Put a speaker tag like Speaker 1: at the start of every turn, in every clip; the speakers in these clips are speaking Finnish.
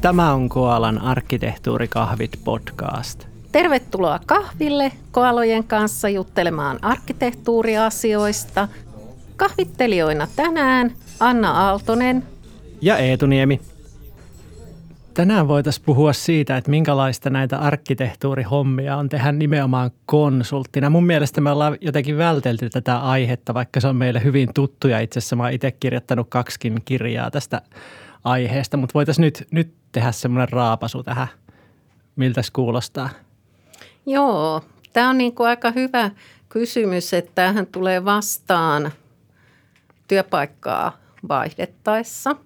Speaker 1: Tämä on Koalan arkkitehtuurikahvit podcast.
Speaker 2: Tervetuloa kahville koalojen kanssa juttelemaan arkkitehtuuriasioista. Kahvittelijoina tänään Anna Aaltonen
Speaker 1: ja Eetu Niemi. Tänään voitaisiin puhua siitä, että minkälaista näitä arkkitehtuurihommia on tehdä nimenomaan konsulttina. Mun mielestä me ollaan jotenkin vältelty tätä aihetta, vaikka se on meille hyvin tuttu ja itse asiassa mä oon itse kirjoittanut kaksikin kirjaa tästä aiheesta, mutta voitaisiin nyt, nyt tehdä semmoinen raapasu tähän. Miltä se kuulostaa?
Speaker 2: Joo, tämä on niin kuin aika hyvä kysymys, että tähän tulee vastaan työpaikkaa vaihdettaessa.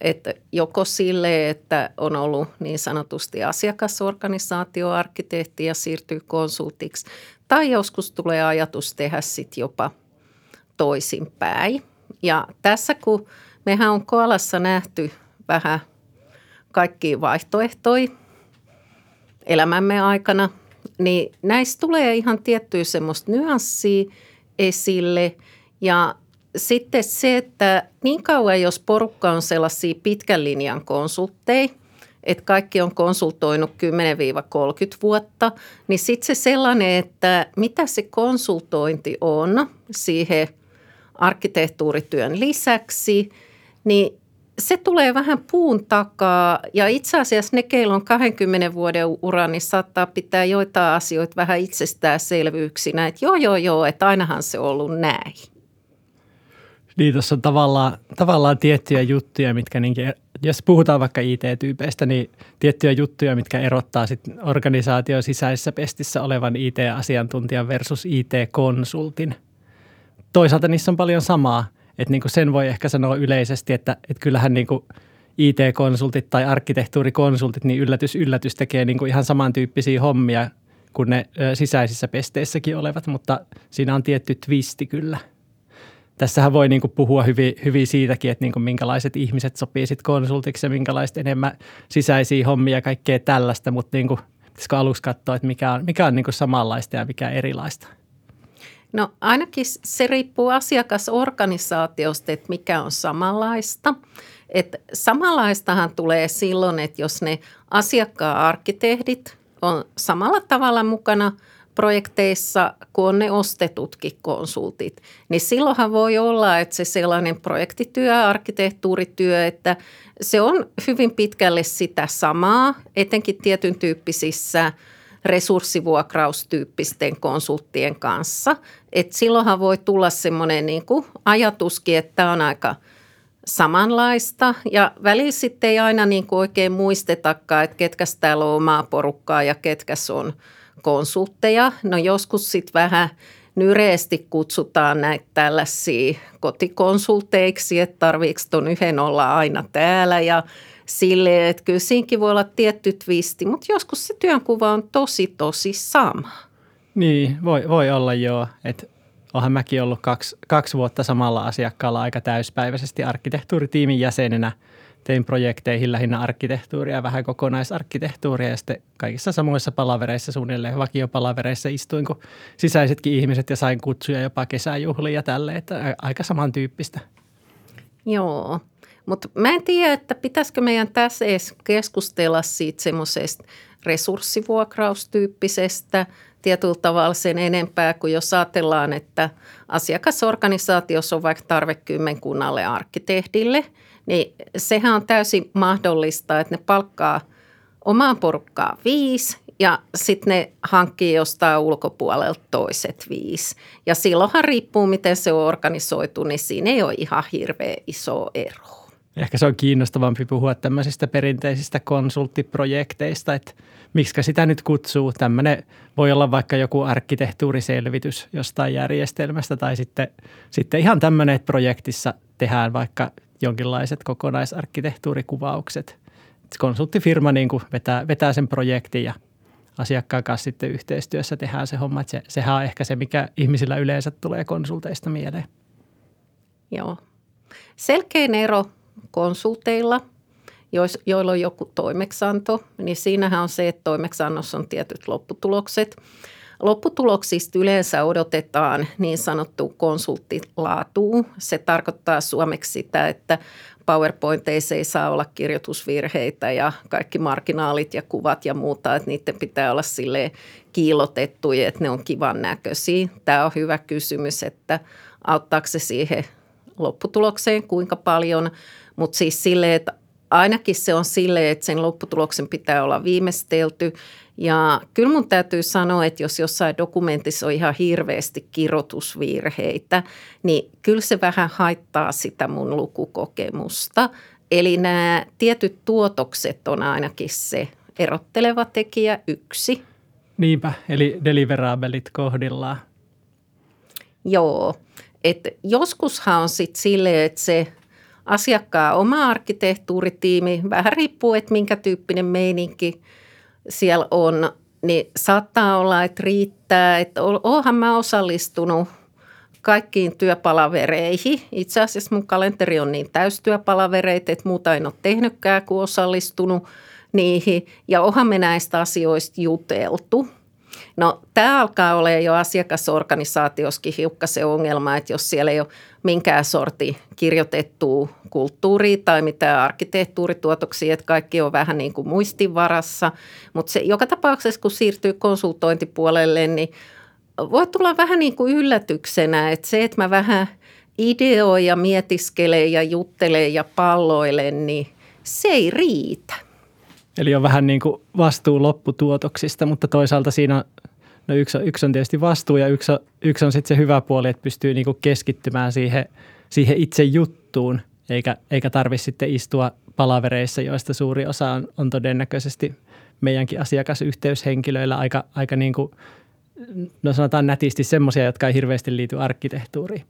Speaker 2: Että joko sille, että on ollut niin sanotusti asiakasorganisaatioarkkitehti ja siirtyy konsultiksi, tai joskus tulee ajatus tehdä sitten jopa toisinpäin. Ja tässä kun mehän on Koalassa nähty vähän kaikkia vaihtoehtoja elämämme aikana, niin näistä tulee ihan tiettyä semmoista nyanssia esille. Ja sitten se, että niin kauan jos porukka on sellaisia pitkän linjan konsultteja, että kaikki on konsultoinut 10-30 vuotta, niin sitten se sellainen, että mitä se konsultointi on siihen arkkitehtuurityön lisäksi, niin se tulee vähän puun takaa ja itse asiassa ne, keillä on 20 vuoden ura, niin saattaa pitää joitain asioita vähän itsestäänselvyyksinä, että joo, joo, joo, että ainahan se on ollut näin.
Speaker 1: Niin, tuossa on tavallaan, tavallaan tiettyjä juttuja, mitkä niinkin, jos puhutaan vaikka IT-tyypeistä, niin tiettyjä juttuja, mitkä erottaa sit organisaation sisäisessä pestissä olevan IT-asiantuntijan versus IT-konsultin. Toisaalta niissä on paljon samaa – että niin kuin sen voi ehkä sanoa yleisesti, että, että kyllähän niin kuin IT-konsultit tai arkkitehtuurikonsultit, niin yllätys yllätys tekee niin kuin ihan samantyyppisiä hommia kuin ne sisäisissä pesteissäkin olevat, mutta siinä on tietty twisti kyllä. Tässähän voi niin kuin puhua hyvin, hyvin siitäkin, että niin kuin minkälaiset ihmiset sopii sitten konsultiksi ja minkälaiset enemmän sisäisiä hommia ja kaikkea tällaista, mutta niin kuin, pitäisikö aluksi katsoa, että mikä on, mikä on niin kuin samanlaista ja mikä erilaista –
Speaker 2: No ainakin se riippuu asiakasorganisaatiosta, että mikä on samanlaista. Et samanlaistahan tulee silloin, että jos ne asiakkaan arkkitehdit on samalla tavalla mukana projekteissa kuin on ne ostetutkin konsultit, niin silloinhan voi olla, että se sellainen projektityö, arkkitehtuurityö, että se on hyvin pitkälle sitä samaa, etenkin tietyn tyyppisissä – resurssivuokraustyyppisten konsulttien kanssa. Et silloinhan voi tulla semmoinen niin ajatuskin, että on aika samanlaista ja välillä sitten ei aina niin kuin oikein muistetakaan, että ketkä täällä on omaa porukkaa ja ketkä on konsultteja. No joskus sitten vähän nyreesti kutsutaan näitä tällaisia kotikonsulteiksi, että tarviiko tuon yhden olla aina täällä ja – silleen, että kyllä siinäkin voi olla tietty twisti, mutta joskus se työnkuva on tosi, tosi sama.
Speaker 1: Niin, voi, voi olla joo. Että onhan mäkin ollut kaksi, kaksi vuotta samalla asiakkaalla aika täyspäiväisesti arkkitehtuuritiimin jäsenenä. Tein projekteihin lähinnä arkkitehtuuria vähän kokonaisarkkitehtuuria ja sitten kaikissa samoissa palavereissa, suunnilleen vakiopalavereissa istuin kuin sisäisetkin ihmiset ja sain kutsuja jopa kesäjuhliin ja tälleen, että aika samantyyppistä.
Speaker 2: Joo. Mutta mä en tiedä, että pitäisikö meidän tässä edes keskustella siitä semmoisesta resurssivuokraustyyppisestä tietyllä tavalla sen enempää kuin jos ajatellaan, että asiakasorganisaatiossa on vaikka tarve kymmenkunnalle arkkitehdille, niin sehän on täysin mahdollista, että ne palkkaa omaan porukkaan viisi ja sitten ne hankkii jostain ulkopuolelta toiset viisi. Ja silloinhan riippuu, miten se on organisoitu, niin siinä ei ole ihan hirveän iso ero.
Speaker 1: Ehkä se on kiinnostavampi puhua tämmöisistä perinteisistä konsulttiprojekteista, että miksi sitä nyt kutsuu. Tämmöinen voi olla vaikka joku arkkitehtuuriselvitys jostain järjestelmästä tai sitten, sitten ihan tämmöinen, että projektissa tehdään vaikka jonkinlaiset kokonaisarkkitehtuurikuvaukset. Konsulttifirma niin kuin vetää, vetää sen projektin ja asiakkaan kanssa sitten yhteistyössä tehdään se homma. Se, sehän on ehkä se, mikä ihmisillä yleensä tulee konsulteista mieleen.
Speaker 2: Joo. Selkein ero konsulteilla, joilla on joku toimeksanto, niin siinähän on se, että toimeksannossa on tietyt lopputulokset. Lopputuloksista yleensä odotetaan niin sanottu konsulttilaatu. Se tarkoittaa suomeksi sitä, että PowerPointeissa ei saa olla kirjoitusvirheitä ja kaikki marginaalit ja kuvat ja muuta, että niiden pitää olla sille kiilotettuja, että ne on kivan näköisiä. Tämä on hyvä kysymys, että auttaako se siihen lopputulokseen kuinka paljon, mutta siis silleen, että ainakin se on silleen, että sen lopputuloksen pitää olla viimeistelty. Ja kyllä mun täytyy sanoa, että jos jossain dokumentissa on ihan hirveästi kirjoitusvirheitä, niin kyllä se vähän haittaa sitä mun lukukokemusta. Eli nämä tietyt tuotokset on ainakin se erotteleva tekijä yksi.
Speaker 1: Niinpä, eli deliverabelit kohdillaan.
Speaker 2: Joo, että joskushan on sitten silleen, että se asiakkaan oma arkkitehtuuritiimi, vähän riippuu, että minkä tyyppinen meininki siellä on, niin saattaa olla, että riittää, että oonhan mä osallistunut kaikkiin työpalavereihin. Itse asiassa mun kalenteri on niin täystyöpalavereita, että muuta en ole tehnytkään kuin osallistunut niihin. Ja onhan me näistä asioista juteltu – No tämä alkaa olla jo asiakasorganisaatioskin hiukka se ongelma, että jos siellä ei ole minkään sorti kirjoitettua kulttuuria tai mitään arkkitehtuurituotoksia, että kaikki on vähän niin kuin muistinvarassa. Mutta se joka tapauksessa, kun siirtyy konsultointipuolelle, niin voi tulla vähän niin kuin yllätyksenä, että se, että mä vähän ideoin ja mietiskelen ja juttelen ja palloilen, niin se ei riitä.
Speaker 1: Eli on vähän niin kuin vastuu lopputuotoksista, mutta toisaalta siinä no yksi, yksi on tietysti vastuu ja yksi yksi on sitten se hyvä puoli, että pystyy niin kuin keskittymään siihen, siihen itse juttuun, eikä, eikä tarvitse sitten istua palavereissa, joista suuri osa on, on todennäköisesti meidänkin asiakasyhteyshenkilöillä aika, aika niin kuin, no sanotaan nätisti semmoisia, jotka ei hirveästi liity arkkitehtuuriin.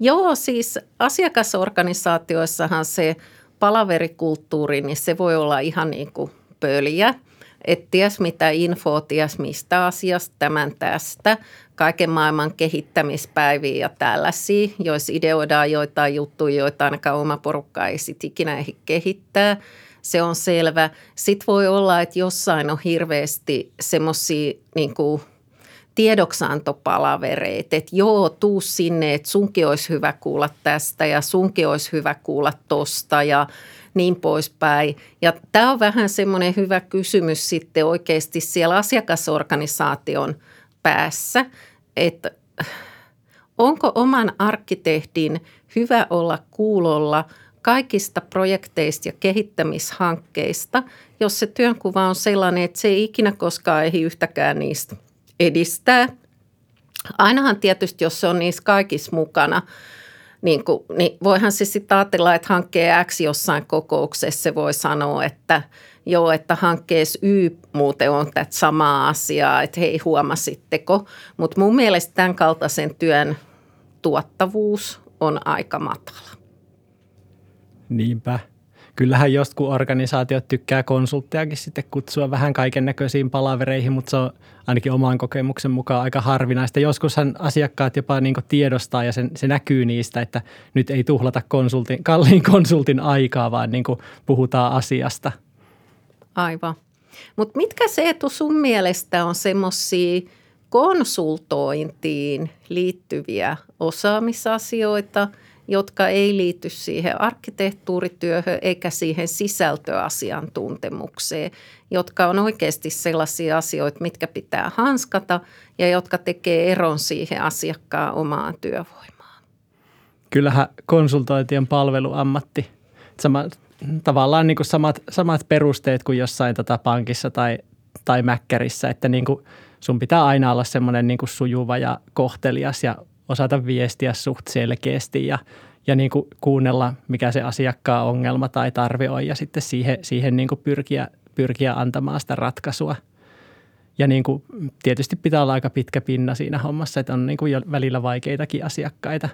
Speaker 2: Joo, siis asiakasorganisaatioissahan se – palaverikulttuuri, niin se voi olla ihan niin kuin pöliä. Et ties mitä infoa, ties mistä asiasta, tämän tästä, kaiken maailman kehittämispäiviä ja tällaisia, joissa ideoidaan joitain juttuja, joita ainakaan oma porukka ei sit ikinä ehdi kehittää. Se on selvä. Sitten voi olla, että jossain on hirveästi semmoisia niin tiedoksantopalavereet, että joo, tuu sinne, että sunkin olisi hyvä kuulla tästä ja sunkin olisi hyvä kuulla tosta ja niin poispäin. Ja tämä on vähän semmoinen hyvä kysymys sitten oikeasti siellä asiakasorganisaation päässä, että onko oman arkkitehdin hyvä olla kuulolla kaikista projekteista ja kehittämishankkeista, jos se työnkuva on sellainen, että se ei ikinä koskaan ehdi yhtäkään niistä – edistää. Ainahan tietysti, jos se on niissä kaikissa mukana, niin, kuin, niin voihan se sitten ajatella, että hankkeen X jossain kokouksessa se voi sanoa, että joo, että hankkeessa Y muuten on tätä samaa asiaa, että hei huomasitteko. Mutta mun mielestä tämän kaltaisen työn tuottavuus on aika matala.
Speaker 1: Niinpä kyllähän joskus organisaatiot tykkää konsulttejakin sitten kutsua vähän kaiken näköisiin palavereihin, mutta se on ainakin oman kokemuksen mukaan aika harvinaista. Joskushan asiakkaat jopa niin tiedostaa ja se, se näkyy niistä, että nyt ei tuhlata konsultin, kalliin konsultin aikaa, vaan niin puhutaan asiasta.
Speaker 2: Aivan. Mutta mitkä se etu sun mielestä on semmoisia konsultointiin liittyviä osaamisasioita – jotka ei liity siihen arkkitehtuurityöhön eikä siihen sisältöasiantuntemukseen, jotka on oikeasti sellaisia asioita, mitkä pitää hanskata ja jotka tekee eron siihen asiakkaan omaan työvoimaan.
Speaker 1: Kyllähän konsultointien palveluammatti, sama, tavallaan niin kuin samat, samat perusteet kuin jossain tota pankissa tai, tai mäkkärissä, että niin kuin sun pitää aina olla semmoinen niin sujuva ja kohtelias ja osata viestiä suht selkeästi ja, ja niin kuin kuunnella, mikä se asiakkaan ongelma tai tarve on ja sitten siihen, siihen niin kuin pyrkiä, pyrkiä antamaan sitä ratkaisua. Ja niin kuin tietysti pitää olla aika pitkä pinna siinä hommassa, että on niin kuin jo välillä vaikeitakin asiakkaita.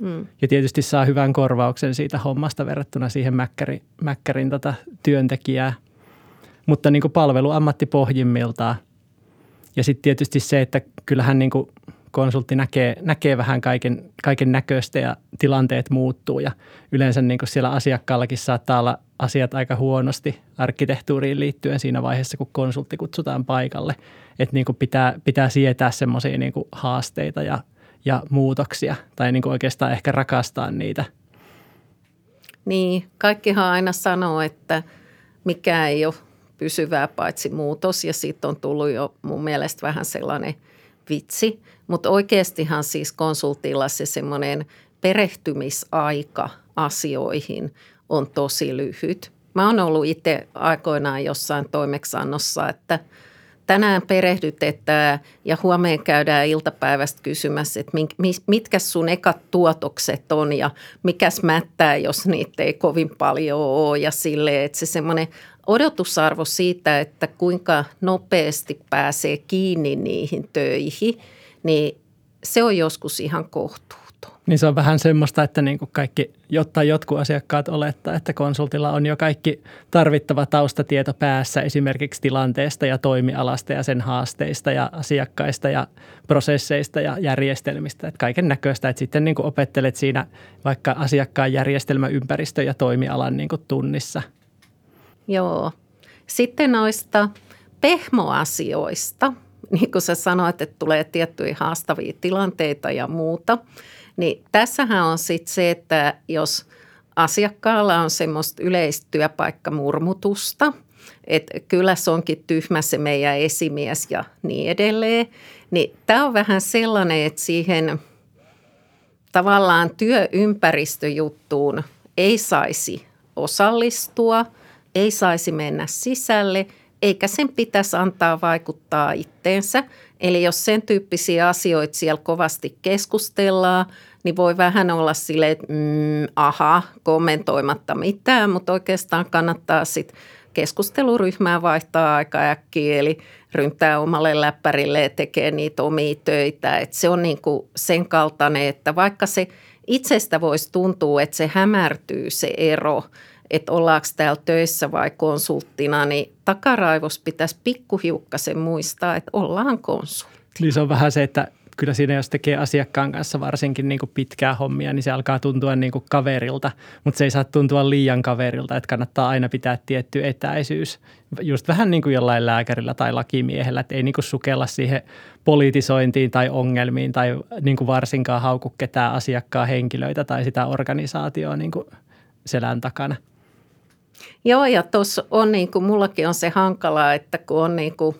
Speaker 1: Hmm. Ja tietysti saa hyvän korvauksen siitä hommasta verrattuna siihen mäkkäri, mäkkärin tota työntekijää. Mutta niin kuin palveluammatti pohjimmiltaan. Ja sitten tietysti se, että kyllähän niin kuin konsultti näkee, näkee vähän kaiken, kaiken näköistä ja tilanteet muuttuu ja yleensä niin kuin siellä asiakkaallakin saattaa olla asiat aika huonosti arkkitehtuuriin liittyen siinä vaiheessa, kun konsultti kutsutaan paikalle. Että niin kuin pitää, pitää sietää semmoisia niin haasteita ja, ja muutoksia tai niin kuin oikeastaan ehkä rakastaa niitä.
Speaker 2: Niin, kaikkihan aina sanoo, että mikä ei ole pysyvää paitsi muutos ja siitä on tullut jo mun mielestä vähän sellainen vitsi. Mutta oikeastihan siis konsultilla se semmoinen perehtymisaika asioihin on tosi lyhyt. Mä oon ollut itse aikoinaan jossain toimeksannossa, että tänään perehdytetään ja huomenna käydään iltapäivästä kysymässä, että mitkä sun ekat tuotokset on ja mikäs mättää, jos niitä ei kovin paljon ole ja silleen, että se semmoinen odotusarvo siitä, että kuinka nopeasti pääsee kiinni niihin töihin, niin se on joskus ihan kohtuu.
Speaker 1: Niin se on vähän semmoista, että niin kuin kaikki, jotta jotkut asiakkaat olettaa, että konsultilla on jo kaikki tarvittava taustatieto päässä esimerkiksi tilanteesta ja toimialasta ja sen haasteista ja asiakkaista ja prosesseista ja järjestelmistä. Että kaiken näköistä, että sitten niin kuin opettelet siinä vaikka asiakkaan järjestelmäympäristö ja toimialan niin kuin tunnissa.
Speaker 2: Joo. Sitten noista pehmoasioista, niin kuin sä sanoit, että tulee tiettyjä haastavia tilanteita ja muuta – niin tässähän on sitten se, että jos asiakkaalla on semmoista yleistä työpaikkamurmutusta, että kyllä se onkin tyhmä se meidän esimies ja niin edelleen, niin tämä on vähän sellainen, että siihen tavallaan työympäristöjuttuun ei saisi osallistua, ei saisi mennä sisälle, eikä sen pitäisi antaa vaikuttaa itteensä – Eli jos sen tyyppisiä asioita siellä kovasti keskustellaan, niin voi vähän olla silleen, että mm, aha, kommentoimatta mitään, mutta oikeastaan kannattaa sitten keskusteluryhmää vaihtaa aika äkkiä, eli ryntää omalle läppärille ja tekee niitä omia töitä. Et se on niinku sen kaltainen, että vaikka se itsestä voisi tuntua, että se hämärtyy se ero – että ollaanko täällä töissä vai konsulttina, niin takaraivos pitäisi pikkuhiukkasen muistaa, että ollaan konsultti.
Speaker 1: Niin se on vähän se, että kyllä siinä jos tekee asiakkaan kanssa varsinkin niin kuin pitkää hommia, niin se alkaa tuntua niin kuin kaverilta, mutta se ei saa tuntua liian kaverilta, että kannattaa aina pitää tietty etäisyys. Just vähän niin kuin jollain lääkärillä tai lakimiehellä, että ei niin kuin sukella siihen politisointiin tai ongelmiin tai niin kuin varsinkaan hauku ketään asiakkaan henkilöitä tai sitä organisaatioa niin kuin selän takana.
Speaker 2: Joo, ja tuossa on niin kuin, mullakin on se hankalaa, että kun on niin kuin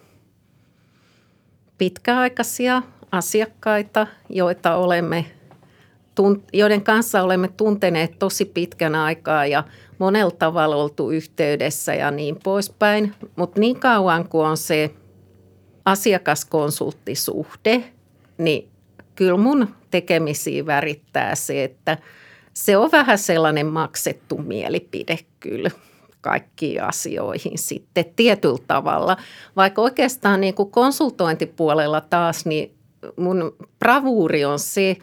Speaker 2: pitkäaikaisia asiakkaita, joita olemme, joiden kanssa olemme tunteneet tosi pitkän aikaa ja monella tavalla oltu yhteydessä ja niin poispäin. Mutta niin kauan kuin on se asiakaskonsulttisuhde, niin kyllä mun tekemisiä värittää se, että se on vähän sellainen maksettu mielipide kyllä kaikkiin asioihin sitten tietyllä tavalla. Vaikka oikeastaan niin kuin konsultointipuolella taas, niin mun bravuuri on se,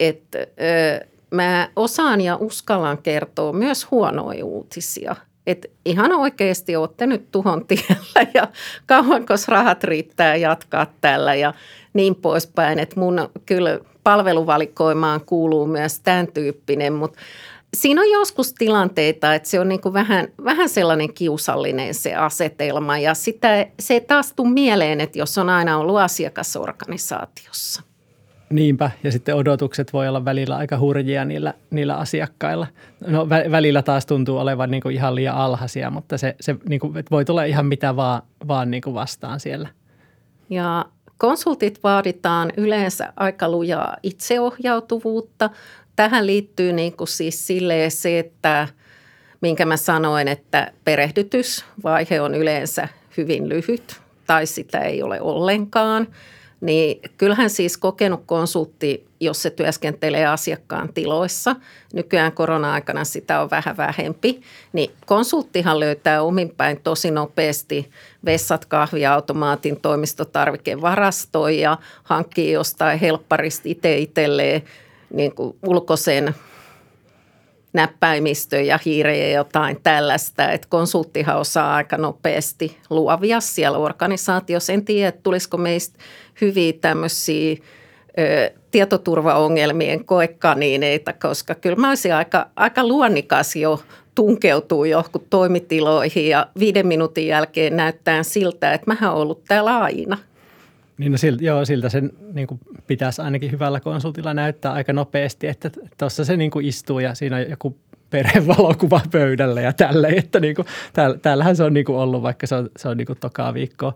Speaker 2: että ö, mä osaan ja uskallan kertoa myös huonoja uutisia. Että ihan oikeasti olette nyt tuhon tiellä ja kauanko rahat riittää jatkaa tällä ja niin poispäin. Että mun kyllä palveluvalikoimaan kuuluu myös tämän tyyppinen, mutta – Siinä on joskus tilanteita, että se on niin kuin vähän, vähän sellainen kiusallinen se asetelma ja sitä, se ei taas tule mieleen, että jos on aina ollut asiakasorganisaatiossa.
Speaker 1: Niinpä, ja sitten odotukset voi olla välillä aika hurjia niillä, niillä asiakkailla. No välillä taas tuntuu olevan niin kuin ihan liian alhaisia, mutta se, se niin kuin, voi tulla ihan mitä vaan, vaan niin kuin vastaan siellä.
Speaker 2: Ja konsultit vaaditaan yleensä aika lujaa itseohjautuvuutta, tähän liittyy niin kuin siis silleen se, että minkä mä sanoin, että perehdytysvaihe on yleensä hyvin lyhyt tai sitä ei ole ollenkaan. Niin kyllähän siis kokenut konsultti, jos se työskentelee asiakkaan tiloissa, nykyään korona-aikana sitä on vähän vähempi, niin konsulttihan löytää ominpäin tosi nopeasti vessat, kahviautomaatin, toimistotarvikevarastoja ja hankkii jostain helpparista itse itselleen – niin kuin ulkoisen näppäimistö ja hiirejä ja jotain tällaista. Että konsulttihan osaa aika nopeasti luovia siellä organisaatiossa. En tiedä, tulisiko meistä hyviä tämmöisiä ö, tietoturvaongelmien koekaniineita, koska kyllä mä olisin aika, aika luonnikas jo tunkeutuu johonkin toimitiloihin ja viiden minuutin jälkeen näyttää siltä, että mä oon ollut täällä aina.
Speaker 1: Niin no siltä, joo, siltä sen niin kuin pitäisi ainakin hyvällä konsultilla näyttää aika nopeasti, että tuossa se niin kuin istuu ja siinä on joku perhevalokuva pöydällä ja tälleen, että niin kuin, täällähän se on niin kuin ollut, vaikka se on, se on niin kuin tokaa viikkoa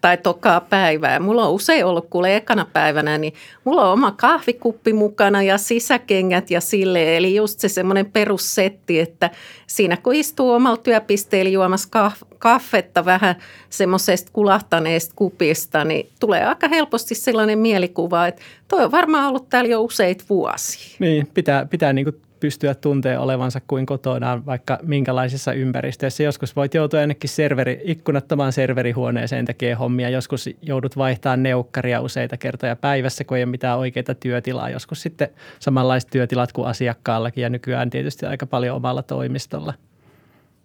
Speaker 2: tai tokaa päivää. Mulla on usein ollut kuule ekana päivänä, niin mulla on oma kahvikuppi mukana ja sisäkengät ja sille. Eli just se semmoinen perussetti, että siinä kun istuu omalla työpisteellä juomassa kah- kaffetta vähän semmoisesta kulahtaneesta kupista, niin tulee aika helposti sellainen mielikuva, että toi on varmaan ollut täällä jo useita vuosia.
Speaker 1: Niin, pitää, pitää niin kuin pystyä tuntee olevansa kuin kotona vaikka minkälaisessa ympäristössä. Joskus voit joutua jonnekin serveri, ikkunattomaan serverihuoneeseen tekee hommia. Joskus joudut vaihtamaan neukkaria useita kertoja päivässä, kun ei ole mitään oikeita työtilaa. Joskus sitten samanlaiset työtilat kuin asiakkaallakin ja nykyään tietysti aika paljon omalla toimistolla.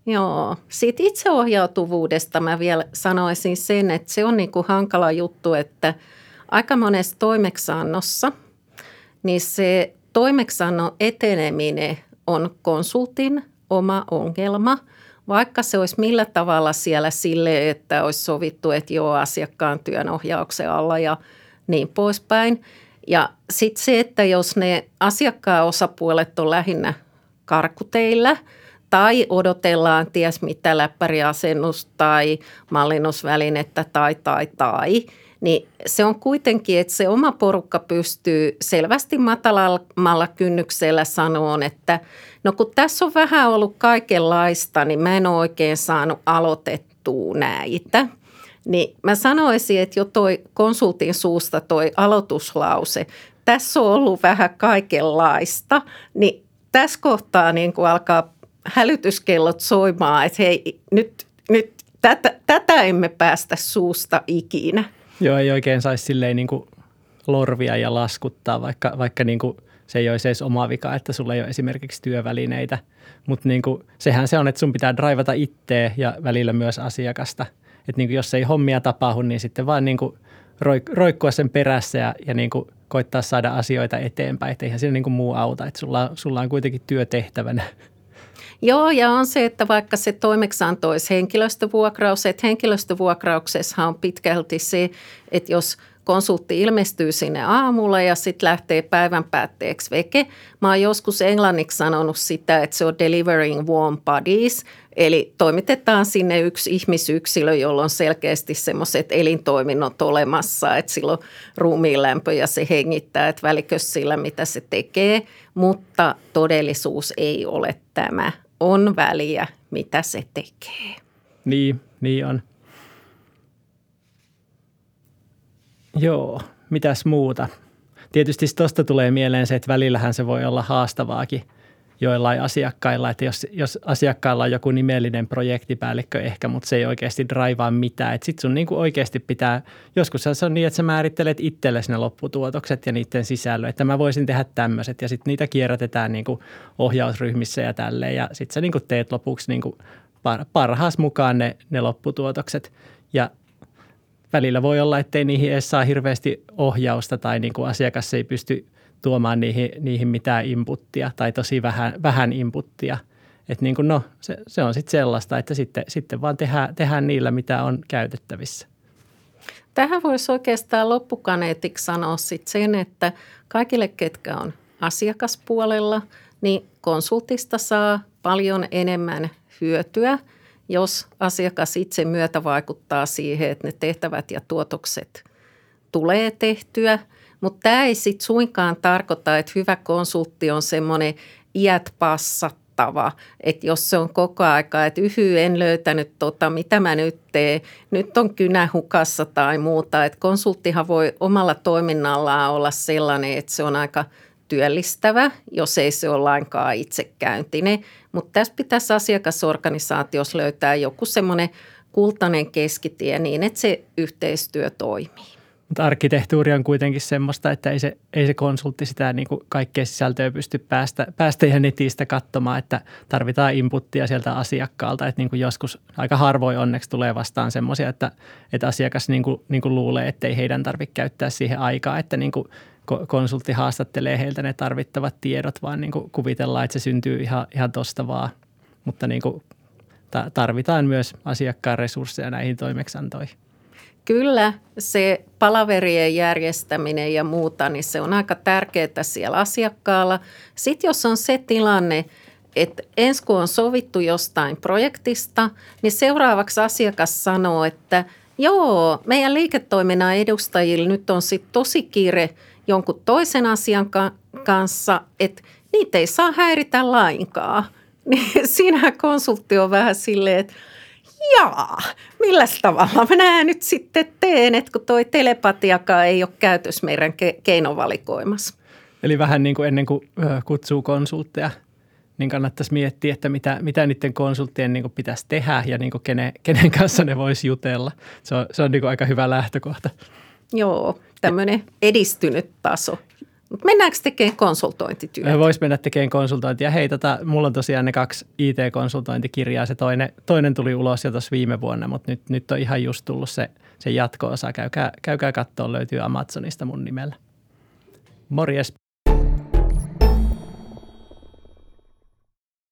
Speaker 2: Joo. Siitä itseohjautuvuudesta mä vielä sanoisin sen, että se on niin kuin hankala juttu, että aika monessa toimeksannossa niin se toimeksannon eteneminen on konsultin oma ongelma, vaikka se olisi millä tavalla siellä sille, että olisi sovittu, että joo asiakkaan työnohjauksen alla ja niin poispäin. Ja sitten se, että jos ne asiakkaan osapuolet on lähinnä karkuteillä tai odotellaan ties mitä läppäriasennusta tai mallinnusvälinettä tai tai tai – niin se on kuitenkin, että se oma porukka pystyy selvästi matalammalla kynnyksellä sanoon, että no kun tässä on vähän ollut kaikenlaista, niin mä en ole oikein saanut aloitettua näitä. Niin mä sanoisin, että jo toi konsultin suusta toi aloituslause, tässä on ollut vähän kaikenlaista, niin tässä kohtaa niin kuin alkaa hälytyskellot soimaan, että hei, nyt, nyt tätä, tätä emme päästä suusta ikinä.
Speaker 1: Joo, ei oikein saisi silleen niin kuin lorvia ja laskuttaa, vaikka, vaikka niin kuin se ei olisi edes oma vika, että sulla ei ole esimerkiksi työvälineitä. Mutta niin sehän se on, että sun pitää draivata itteä ja välillä myös asiakasta. Että niin jos ei hommia tapahdu, niin sitten vaan niin kuin roikkua sen perässä ja, ja niin kuin koittaa saada asioita eteenpäin. Että eihän siinä niin kuin muu auta, että sulla, sulla on kuitenkin työtehtävänä.
Speaker 2: Joo, ja on se, että vaikka se toimeksianto olisi henkilöstövuokraus, että henkilöstövuokrauksessa on pitkälti se, että jos konsultti ilmestyy sinne aamulla ja sitten lähtee päivän päätteeksi veke. Mä oon joskus englanniksi sanonut sitä, että se on delivering warm bodies, eli toimitetaan sinne yksi ihmisyksilö, jolla on selkeästi semmoiset elintoiminnot olemassa, että silloin ruumiin lämpö ja se hengittää, että välikös sillä, mitä se tekee, mutta todellisuus ei ole tämä on väliä, mitä se tekee.
Speaker 1: Niin, niin on. Joo, mitäs muuta? Tietysti tuosta tulee mieleen se, että välillähän se voi olla haastavaakin joillain asiakkailla, että jos, jos asiakkailla on joku nimellinen projektipäällikkö ehkä, mutta se ei oikeasti draivaa mitään, sitten sun niinku oikeasti pitää, joskus se on niin, että sä määrittelet itsellesi ne lopputuotokset ja niiden sisällön, että mä voisin tehdä tämmöiset ja sitten niitä kierrätetään niinku ohjausryhmissä ja tälleen. Ja sitten sä niinku teet lopuksi niinku par, parhaas mukaan ne, ne lopputuotokset. Ja välillä voi olla, ettei niihin edes saa hirveästi ohjausta tai niin kuin asiakas ei pysty tuomaan niihin, niihin mitään inputtia tai tosi vähän, vähän inputtia. Että niin kuin no, se, se on sitten sellaista, että sitten, sitten vaan tehdään, tehdään niillä, mitä on käytettävissä.
Speaker 2: Tähän voisi oikeastaan loppukaneetiksi sanoa sitten sen, että kaikille, ketkä on asiakaspuolella, niin konsultista saa paljon enemmän hyötyä, jos asiakas itse myötä vaikuttaa siihen, että ne tehtävät ja tuotokset tulee tehtyä – mutta tämä ei sitten suinkaan tarkoita, että hyvä konsultti on semmoinen iät passattava, että jos se on koko aika, että yhy, en löytänyt tota, mitä mä nyt teen, nyt on kynä hukassa tai muuta. Että konsulttihan voi omalla toiminnallaan olla sellainen, että se on aika työllistävä, jos ei se ole lainkaan itsekäyntinen. Mutta tässä pitäisi asiakasorganisaatiossa löytää joku semmoinen kultainen keskitie niin, että se yhteistyö toimii.
Speaker 1: Mutta arkkitehtuuri on kuitenkin semmoista, että ei se, ei se konsultti sitä niin kuin kaikkea sisältöä pysty päästä, päästä ihan netistä katsomaan, että tarvitaan inputtia sieltä asiakkaalta. Että niin kuin joskus aika harvoin onneksi tulee vastaan semmoisia, että, että asiakas niin kuin, niin kuin luulee, että ei heidän tarvitse käyttää siihen aikaa, että niin kuin konsultti haastattelee heiltä ne tarvittavat tiedot, vaan niin kuin kuvitellaan, että se syntyy ihan, ihan tosta vaan. Mutta niin kuin tarvitaan myös asiakkaan resursseja näihin toimeksiantoihin.
Speaker 2: Kyllä, se palaverien järjestäminen ja muuta, niin se on aika tärkeää siellä asiakkaalla. Sitten jos on se tilanne, että ensi kun on sovittu jostain projektista, niin seuraavaksi asiakas sanoo, että joo, meidän liiketoiminnan edustajilla nyt on sitten tosi kiire jonkun toisen asian kanssa, että niitä ei saa häiritä lainkaan. Niin siinä konsultti on vähän silleen, että jaa, millä tavalla mä näen nyt sitten teen, että kun toi telepatiakaan ei ole käytös meidän ke- keinovalikoimassa.
Speaker 1: Eli vähän niin kuin ennen kuin kutsuu konsultteja, niin kannattaisi miettiä, että mitä, mitä niiden konsulttien niin pitäisi tehdä ja niin kenen, kenen kanssa ne voisi jutella. Se on, se on niin aika hyvä lähtökohta.
Speaker 2: Joo, tämmöinen edistynyt taso. Mennäänkö tekemään konsultointityötä?
Speaker 1: Voisi mennä tekemään konsultointia. Hei, tota, mulla on tosiaan ne kaksi IT-konsultointikirjaa. Se toinen, toinen tuli ulos jo tuossa viime vuonna, mutta nyt, nyt on ihan just tullut se, se jatko-osa. Käykää, käykää katsoa, löytyy Amazonista mun nimellä. Morjes.